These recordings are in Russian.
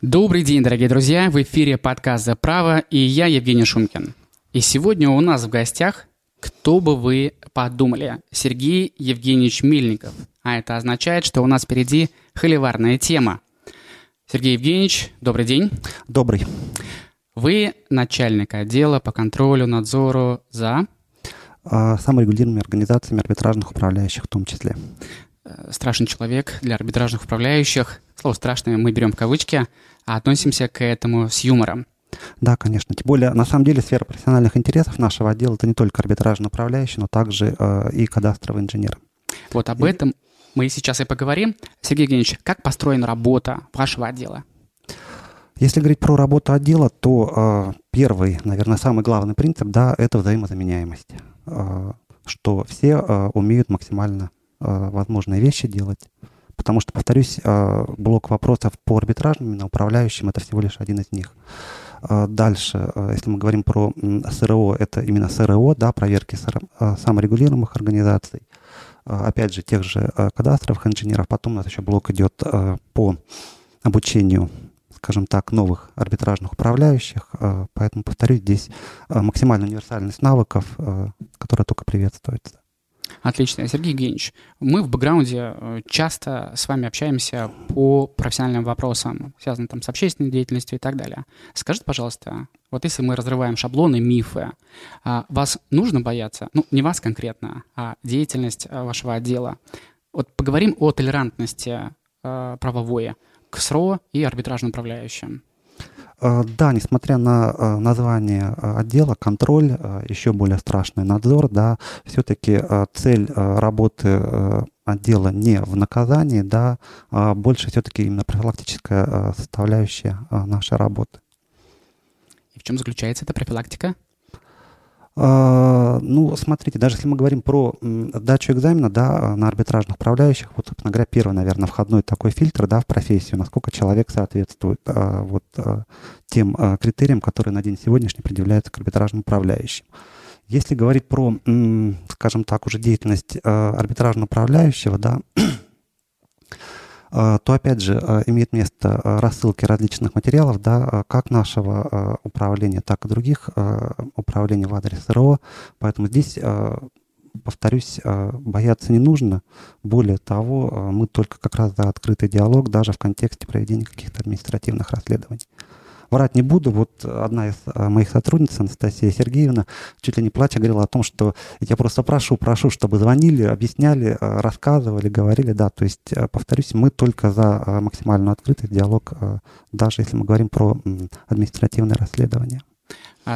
Добрый день, дорогие друзья! В эфире подкаст «За право» и я, Евгений Шумкин. И сегодня у нас в гостях, кто бы вы подумали, Сергей Евгеньевич Мельников. А это означает, что у нас впереди холиварная тема. Сергей Евгеньевич, добрый день. Добрый. Вы начальник отдела по контролю, надзору за... А, саморегулируемыми организациями арбитражных управляющих в том числе. Э, страшный человек для арбитражных управляющих. Слово «страшное» мы берем в кавычки, а относимся к этому с юмором. Да, конечно. Тем более, на самом деле, сфера профессиональных интересов нашего отдела это не только арбитражный управляющий, но также э, и кадастровый инженер. Вот об и... этом мы сейчас и поговорим. Сергей Евгеньевич, как построена работа вашего отдела? Если говорить про работу отдела, то э, первый, наверное, самый главный принцип, да, это взаимозаменяемость. Э, что все э, умеют максимально Э, возможные вещи делать. Потому что, повторюсь, э, блок вопросов по арбитражным, именно управляющим, это всего лишь один из них. Э, дальше, если мы говорим про СРО, это именно СРО, да, проверки саморегулируемых организаций, опять же, тех же кадастровых инженеров. Потом у нас еще блок идет по обучению скажем так, новых арбитражных управляющих. Поэтому, повторюсь, здесь максимальная универсальность навыков, которая только приветствуется. Отлично. Сергей Евгеньевич, мы в бэкграунде э, часто с вами общаемся по профессиональным вопросам, связанным там с общественной деятельностью и так далее. Скажите, пожалуйста, вот если мы разрываем шаблоны, мифы, а, вас нужно бояться, ну, не вас конкретно, а деятельность э, вашего отдела. Вот поговорим о толерантности э, правовой к СРО и арбитражным управляющим. Э, да, несмотря на э, название э, отдела, контроль, еще более страшный надзор, да, все-таки цель работы отдела не в наказании, да, а больше все-таки именно профилактическая составляющая нашей работы. И в чем заключается эта профилактика? А, ну, смотрите, даже если мы говорим про дачу экзамена, да, на арбитражных управляющих, вот, собственно говоря, первый, наверное, входной такой фильтр, да, в профессию, насколько человек соответствует а, вот а, тем критериям, которые на день сегодняшний предъявляются к арбитражным управляющим. Если говорить про, скажем так, уже деятельность арбитражного управляющего, да, то опять же а, имеет место а, рассылки различных материалов, да, как нашего управления, так и других управлений в адрес РО. Поэтому здесь, повторюсь, бояться не нужно. Более того, мы только как раз за открытый диалог даже в контексте проведения каких-то административных расследований. Врать не буду. Вот одна из а, моих сотрудниц, Анастасия Сергеевна, чуть ли не плача говорила о том, что я просто прошу, прошу, чтобы звонили, объясняли, а, рассказывали, говорили. Да, то есть, а, повторюсь, мы только за максимальную открытый диалог, даже если мы говорим про административное расследование.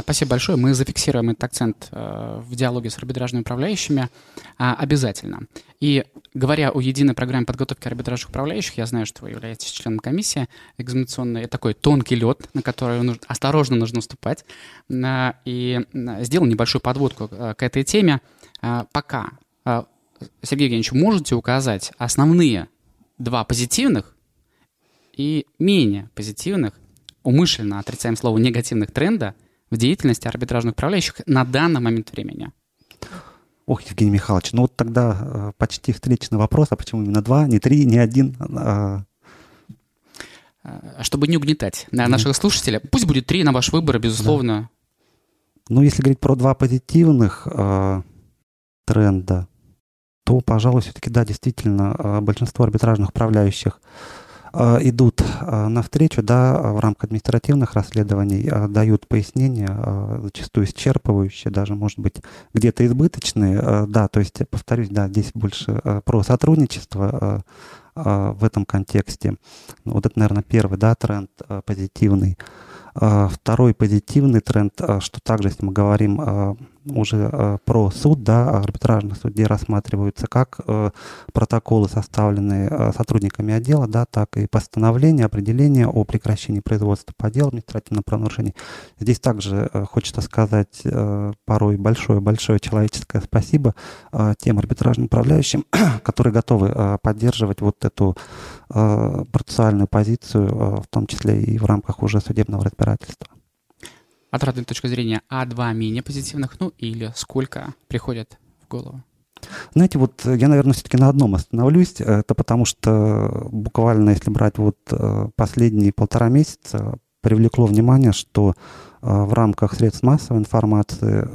Спасибо большое. Мы зафиксируем этот акцент в диалоге с арбитражными управляющими обязательно. И говоря о единой программе подготовки арбитражных управляющих, я знаю, что вы являетесь членом комиссии экзаменационной. Это такой тонкий лед, на который нужно, осторожно нужно ступать. И сделал небольшую подводку э, к этой теме. А, пока, а, Сергей Евгеньевич, можете указать основные два позитивных и менее позитивных, умышленно отрицаем слово негативных тренда в деятельности арбитражных управляющих на данный момент времени? Ох, Евгений Михайлович, ну вот тогда э, почти встречный вопрос, а почему именно два, не три, не один? А... а чтобы не угнетать на наших слушателей, пусть будет три на ваш выбор, безусловно. Да. Ну, если говорить про два позитивных э, тренда, то, пожалуй, все-таки, да, действительно, э, большинство арбитражных управляющих Э, идут э, навстречу, да, в рамках административных расследований э, дают пояснения, зачастую исчерпывающие, даже, может быть, где-то избыточные, да, то есть, повторюсь, да, здесь больше про сотрудничество в этом контексте. Вот это, наверное, первый, да, тренд позитивный. Второй позитивный тренд, что также, если мы говорим уже э, про суд, да, арбитражный суд, где рассматриваются как э, протоколы, составленные э, сотрудниками отдела, да, так и постановление, определение о прекращении производства по делу административного правонарушения. Здесь также хочется сказать порой большое-большое человеческое спасибо тем арбитражным управляющим, которые готовы поддерживать вот эту процессуальную позицию, в том числе и в рамках уже судебного разбирательства отрадной точки зрения, а два менее позитивных, ну или сколько приходят в голову? Знаете, вот я, наверное, все-таки на одном остановлюсь. Это потому что буквально, если брать вот последние полтора месяца, привлекло внимание, что в рамках средств массовой информации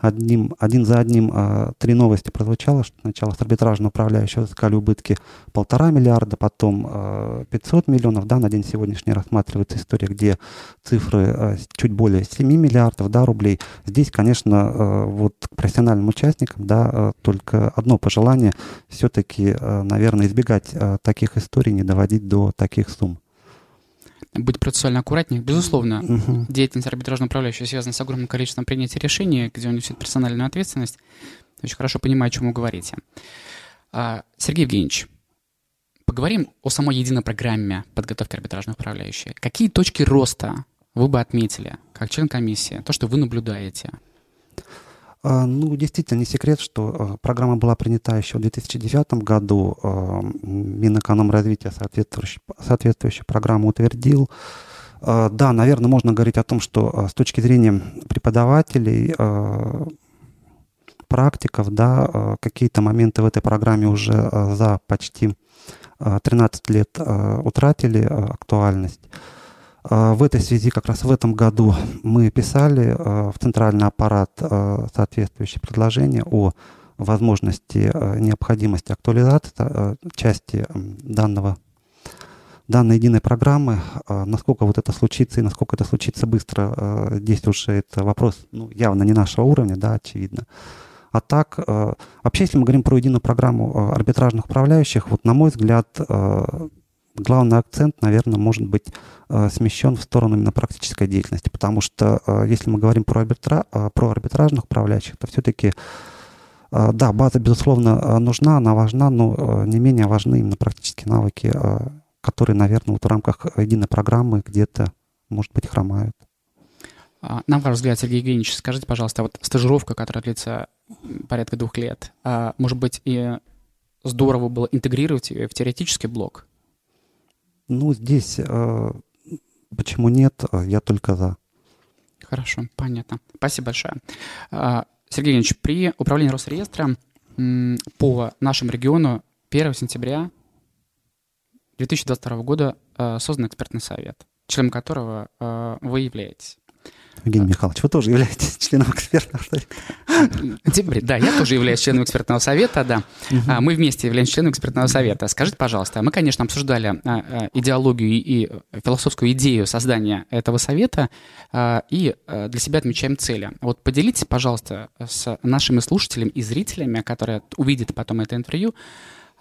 одним, один за одним а, три новости прозвучало, что сначала с арбитражного управляющего искали убытки полтора миллиарда, потом а, 500 миллионов, да, на день сегодняшний рассматривается история, где цифры а, чуть более 7 миллиардов, да, рублей. Здесь, конечно, а, вот к профессиональным участникам, да, а, только одно пожелание, все-таки, а, наверное, избегать а, таких историй, не доводить до таких сумм быть процессуально аккуратнее. Безусловно, угу. деятельность арбитражного управляющего связана с огромным количеством принятия решений, где он несет персональную ответственность. Очень хорошо понимаю, о чем вы говорите. А, Сергей Евгеньевич, поговорим о самой единой программе подготовки арбитражного управляющего. Какие точки роста вы бы отметили, как член комиссии, то, что вы наблюдаете? А, ну, действительно, не секрет, что а, программа была принята еще в 2009 году. А, Минэкономразвития соответствующую, соответствующую программу утвердил. Да, наверное, можно говорить о том, что с точки зрения преподавателей, практиков, да, какие-то моменты в этой программе уже за почти 13 лет утратили актуальность. А, в этой связи, как раз в этом году, мы писали а, в центральный аппарат а, соответствующее предложение о возможности, необходимости актуализации части данного данной единой программы, насколько вот это случится и насколько это случится быстро, здесь уже это вопрос ну, явно не нашего уровня, да, очевидно. А так, вообще, если мы говорим про единую программу арбитражных управляющих, вот на мой взгляд, главный акцент, наверное, может быть э, смещен в сторону именно практической деятельности, потому что э, если мы говорим про, арбитра, э, про арбитражных управляющих, то все-таки да, база, безусловно, нужна, она важна, но не менее важны именно практические навыки, которые, наверное, вот в рамках единой программы где-то, может быть, хромают. А, на ваш взгляд, Сергей Евгеньевич, скажите, пожалуйста, вот стажировка, которая длится порядка двух лет, а, может быть, и здорово было интегрировать ее в теоретический блок? Ну, здесь э, почему нет, я только за. Хорошо, понятно. Спасибо большое. А, Сергей Евгеньевич, при управлении Росреестра по нашему региону 1 сентября 2022 года э, создан экспертный совет, членом которого э, вы являетесь. Евгений Михайлович, вы тоже являетесь членом экспертного совета? Теперь, да, я тоже являюсь членом экспертного совета, да. Угу. Мы вместе являемся членом экспертного совета. Скажите, пожалуйста, мы, конечно, обсуждали а, а, идеологию и философскую идею создания этого совета и для себя отмечаем цели. Вот поделитесь, пожалуйста, с нашими слушателями и зрителями, которые увидят потом это интервью,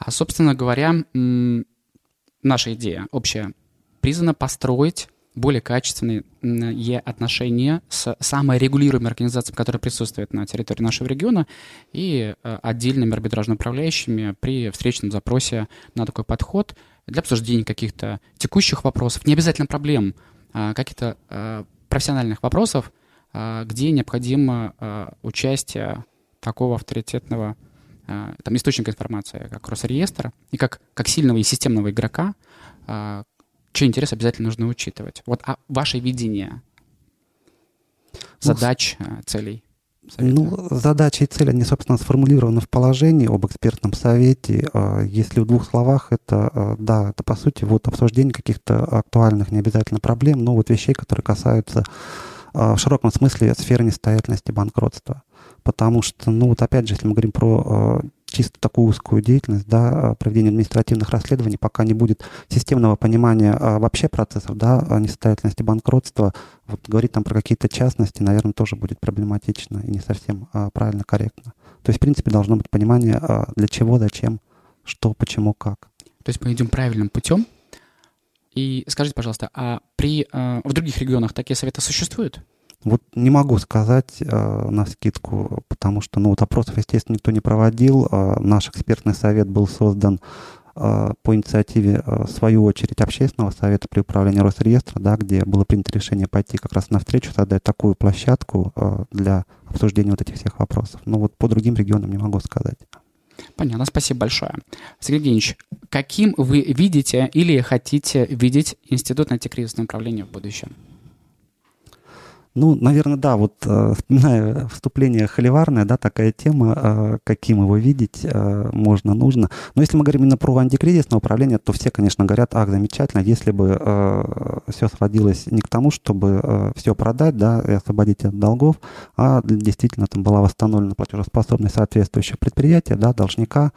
собственно говоря, наша идея общая призвана построить более качественные отношения с саморегулируемыми организациями, которые присутствуют на территории нашего региона, и э, отдельными арбитражными управляющими при встречном запросе на такой подход для обсуждения каких-то текущих вопросов, не обязательно проблем, а каких-то э, профессиональных вопросов, э, где необходимо участие такого авторитетного там, источника информации, как Росреестр, и как, как сильного и системного игрока, чей интерес обязательно нужно учитывать. Вот а ваше видение задач, ну, целей? Совета? Ну, задачи и цели, они, собственно, сформулированы в положении об экспертном совете. А, если в двух словах, это, а, да, это, по сути, вот обсуждение каких-то актуальных, не обязательно проблем, но вот вещей, которые касаются в широком смысле сферы несостоятельности банкротства. Потому что, ну вот опять же, если мы говорим про чисто такую узкую деятельность, да, проведение административных расследований, пока не будет системного понимания а, вообще процессов, да, несостоятельности банкротства, вот говорить там про какие-то частности, наверное, тоже будет проблематично и не совсем а, правильно, корректно. То есть, в принципе, должно быть понимание, а, для чего, зачем, что, почему, как. То есть мы идем правильным путем. И скажите, пожалуйста, а при, а, в других регионах такие советы существуют? Вот не могу сказать э, на скидку, потому что ну, вот опросов, естественно, никто не проводил. Э, наш экспертный совет был создан э, по инициативе, э, в свою очередь, общественного совета при управлении Росреестра, да, где было принято решение пойти как раз навстречу, создать такую площадку э, для обсуждения вот этих всех вопросов. Но вот по другим регионам не могу сказать. Понятно, спасибо большое. Сергей Евгеньевич, каким вы видите или хотите видеть Институт антикризисного управления в будущем? Ну, наверное, да, вот э, вспоминаю вступление холиварное, да, такая тема, э, каким его видеть э, можно, нужно. Но если мы говорим именно про антикризисное управление, то все, конечно, говорят, ах, замечательно, если бы все сводилось не к тому, чтобы все продать, да, и освободить от долгов, а действительно там была восстановлена платежеспособность соответствующего предприятия, да, должника,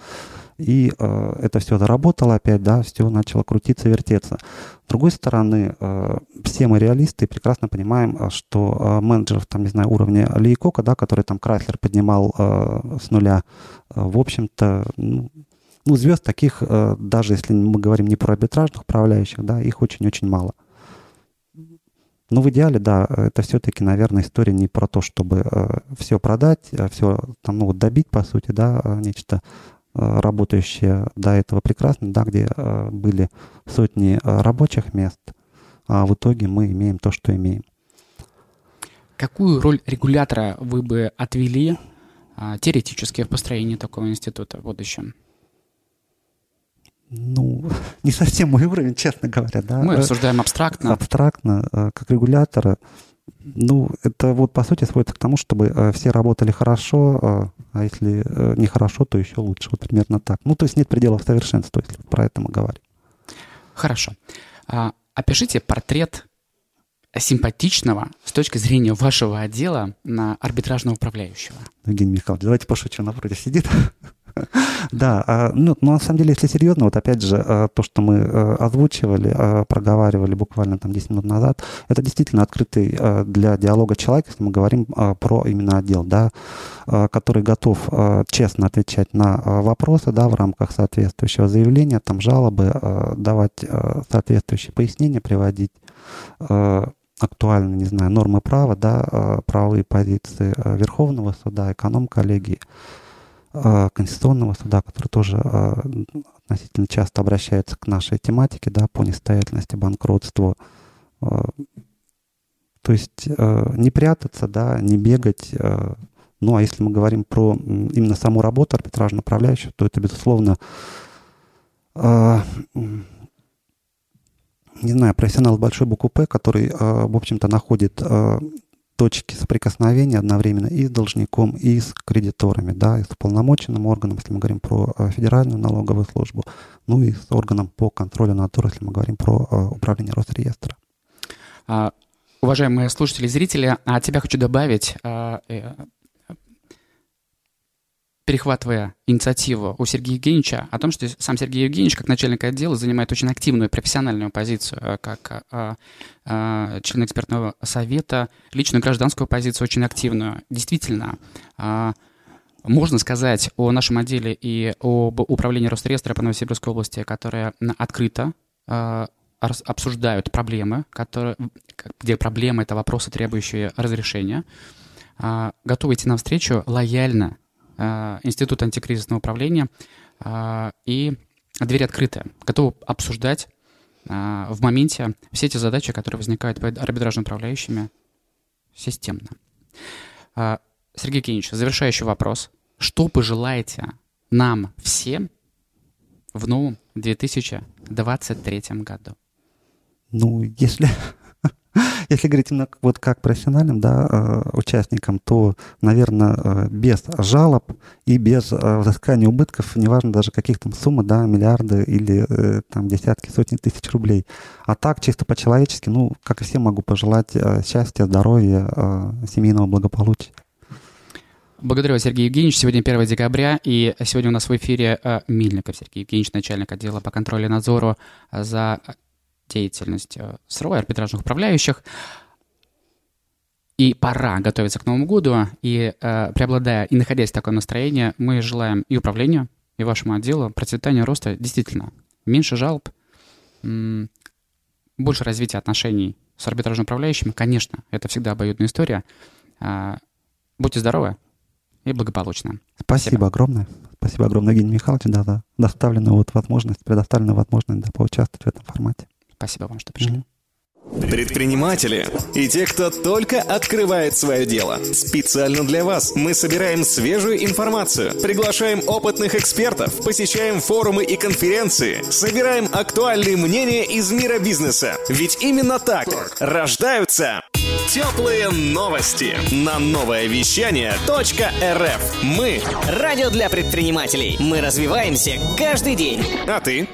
и э, это все заработало опять, да, все начало крутиться, вертеться. С другой стороны, э, все мы реалисты и прекрасно понимаем, э, что э, менеджеров, там, не знаю, уровня Лейкока, да, который там Крайслер поднимал э, с нуля, э, в общем-то, ну, ну, звезд таких, э, даже если мы говорим не про арбитражных управляющих, да, их очень-очень мало. Но в идеале, да, это все-таки, наверное, история не про то, чтобы э, все продать, а все там, ну, добить, по сути, да, а нечто Э, работающие до этого прекрасно, да, где э, были сотни э, рабочих мест, а в итоге мы имеем то, что имеем. Какую роль регулятора вы бы отвели теоретически в построении такого института в будущем? Ну, не совсем мой уровень, честно говоря, да. Мы рассуждаем абстрактно. Абстрактно, как регулятора. Ну, это вот по сути сводится к тому, чтобы все работали хорошо, а если э, нехорошо, то еще лучше. Вот примерно так. Ну, то есть нет пределов совершенства, если про это мы говорим. Хорошо. А, опишите портрет симпатичного с точки зрения вашего отдела на арбитражного управляющего. Евгений Михайлович, давайте пошучу, напротив сидит. Да, а, ну, но на самом деле, если серьезно, вот опять же, а, то, что мы а, озвучивали, проговаривали буквально там 10 минут назад, это действительно открытый для диалога человек, если мы говорим про именно отдел, да, который готов честно отвечать на вопросы, да, в рамках соответствующего заявления, там жалобы, давать соответствующие пояснения, приводить актуальные, не знаю, нормы права, да, правовые позиции Верховного суда, эконом-коллегии, а, Конституционного суда, который тоже а, относительно часто обращается к нашей тематике, да, по несостоятельности, банкротству. А, то есть не прятаться, да, не бегать. Ну, а если мы говорим про именно саму работу арбитражно управляющего, то это, безусловно, не знаю, профессионал большой буквы П, который, в общем-то, находит точки соприкосновения одновременно и с должником, и с кредиторами, да, и с уполномоченным органом, если мы говорим про э, федеральную налоговую службу, ну и с органом по контролю надзора, если мы говорим про э, управление Росреестра. А, уважаемые слушатели и зрители, от тебя хочу добавить, а, э, перехватывая инициативу у Сергея Евгеньевича о том, что сам Сергей Евгеньевич, как начальник отдела, занимает очень активную профессиональную позицию, э, как а, а, член экспертного совета, личную гражданскую позицию очень активную. Действительно, можно сказать о нашем отделе и об управлении Росреестра по Новосибирской области, которое открыто обсуждают проблемы, которые, где проблемы — это вопросы, требующие разрешения, готовы идти навстречу лояльно Э, Институт антикризисного управления, э, и дверь открытая, готовы обсуждать э, в моменте все эти задачи, которые возникают перед арбитражными управляющими системно. Сергей Евгеньевич, завершающий вопрос. Что пожелаете нам всем в новом 2023 году? Ну, если Если говорить именно вот как профессиональным да, э, участникам, то, наверное, э, без жалоб и без э, взыскания убытков, неважно даже каких там сумм, да, миллиарды или там десятки, сотни тысяч рублей. А так, чисто по-человечески, ну, как и всем могу пожелать счастья, здоровья, семейного благополучия. Благодарю вас, Сергей Евгеньевич. Сегодня 1 декабря, и сегодня у нас в эфире Мильников Сергей Евгеньевич, начальник отдела по контролю и надзору за деятельность э, СРО арбитражных управляющих. И пора готовиться к Новому году, и э, преобладая и находясь в таком настроении, мы желаем и управлению, и вашему отделу процветания, роста, действительно, меньше жалоб, больше развития отношений с арбитражным управляющим. Конечно, это всегда обоюдная история. Э, будьте здоровы и благополучны. Спасибо, Спасибо огромное. Спасибо огромное, Евгений Михайлович, да, да, доставленную вот возможность, предоставленную возможность да, поучаствовать в этом формате. Спасибо вам, что пришли. Предприниматели и те, кто только открывает свое дело. Специально для вас мы собираем свежую информацию, приглашаем опытных экспертов, посещаем форумы и конференции, собираем актуальные мнения из мира бизнеса. Ведь именно так рождаются теплые новости на новое вещание .рф. Мы Радио для предпринимателей. Мы развиваемся каждый день. А ты?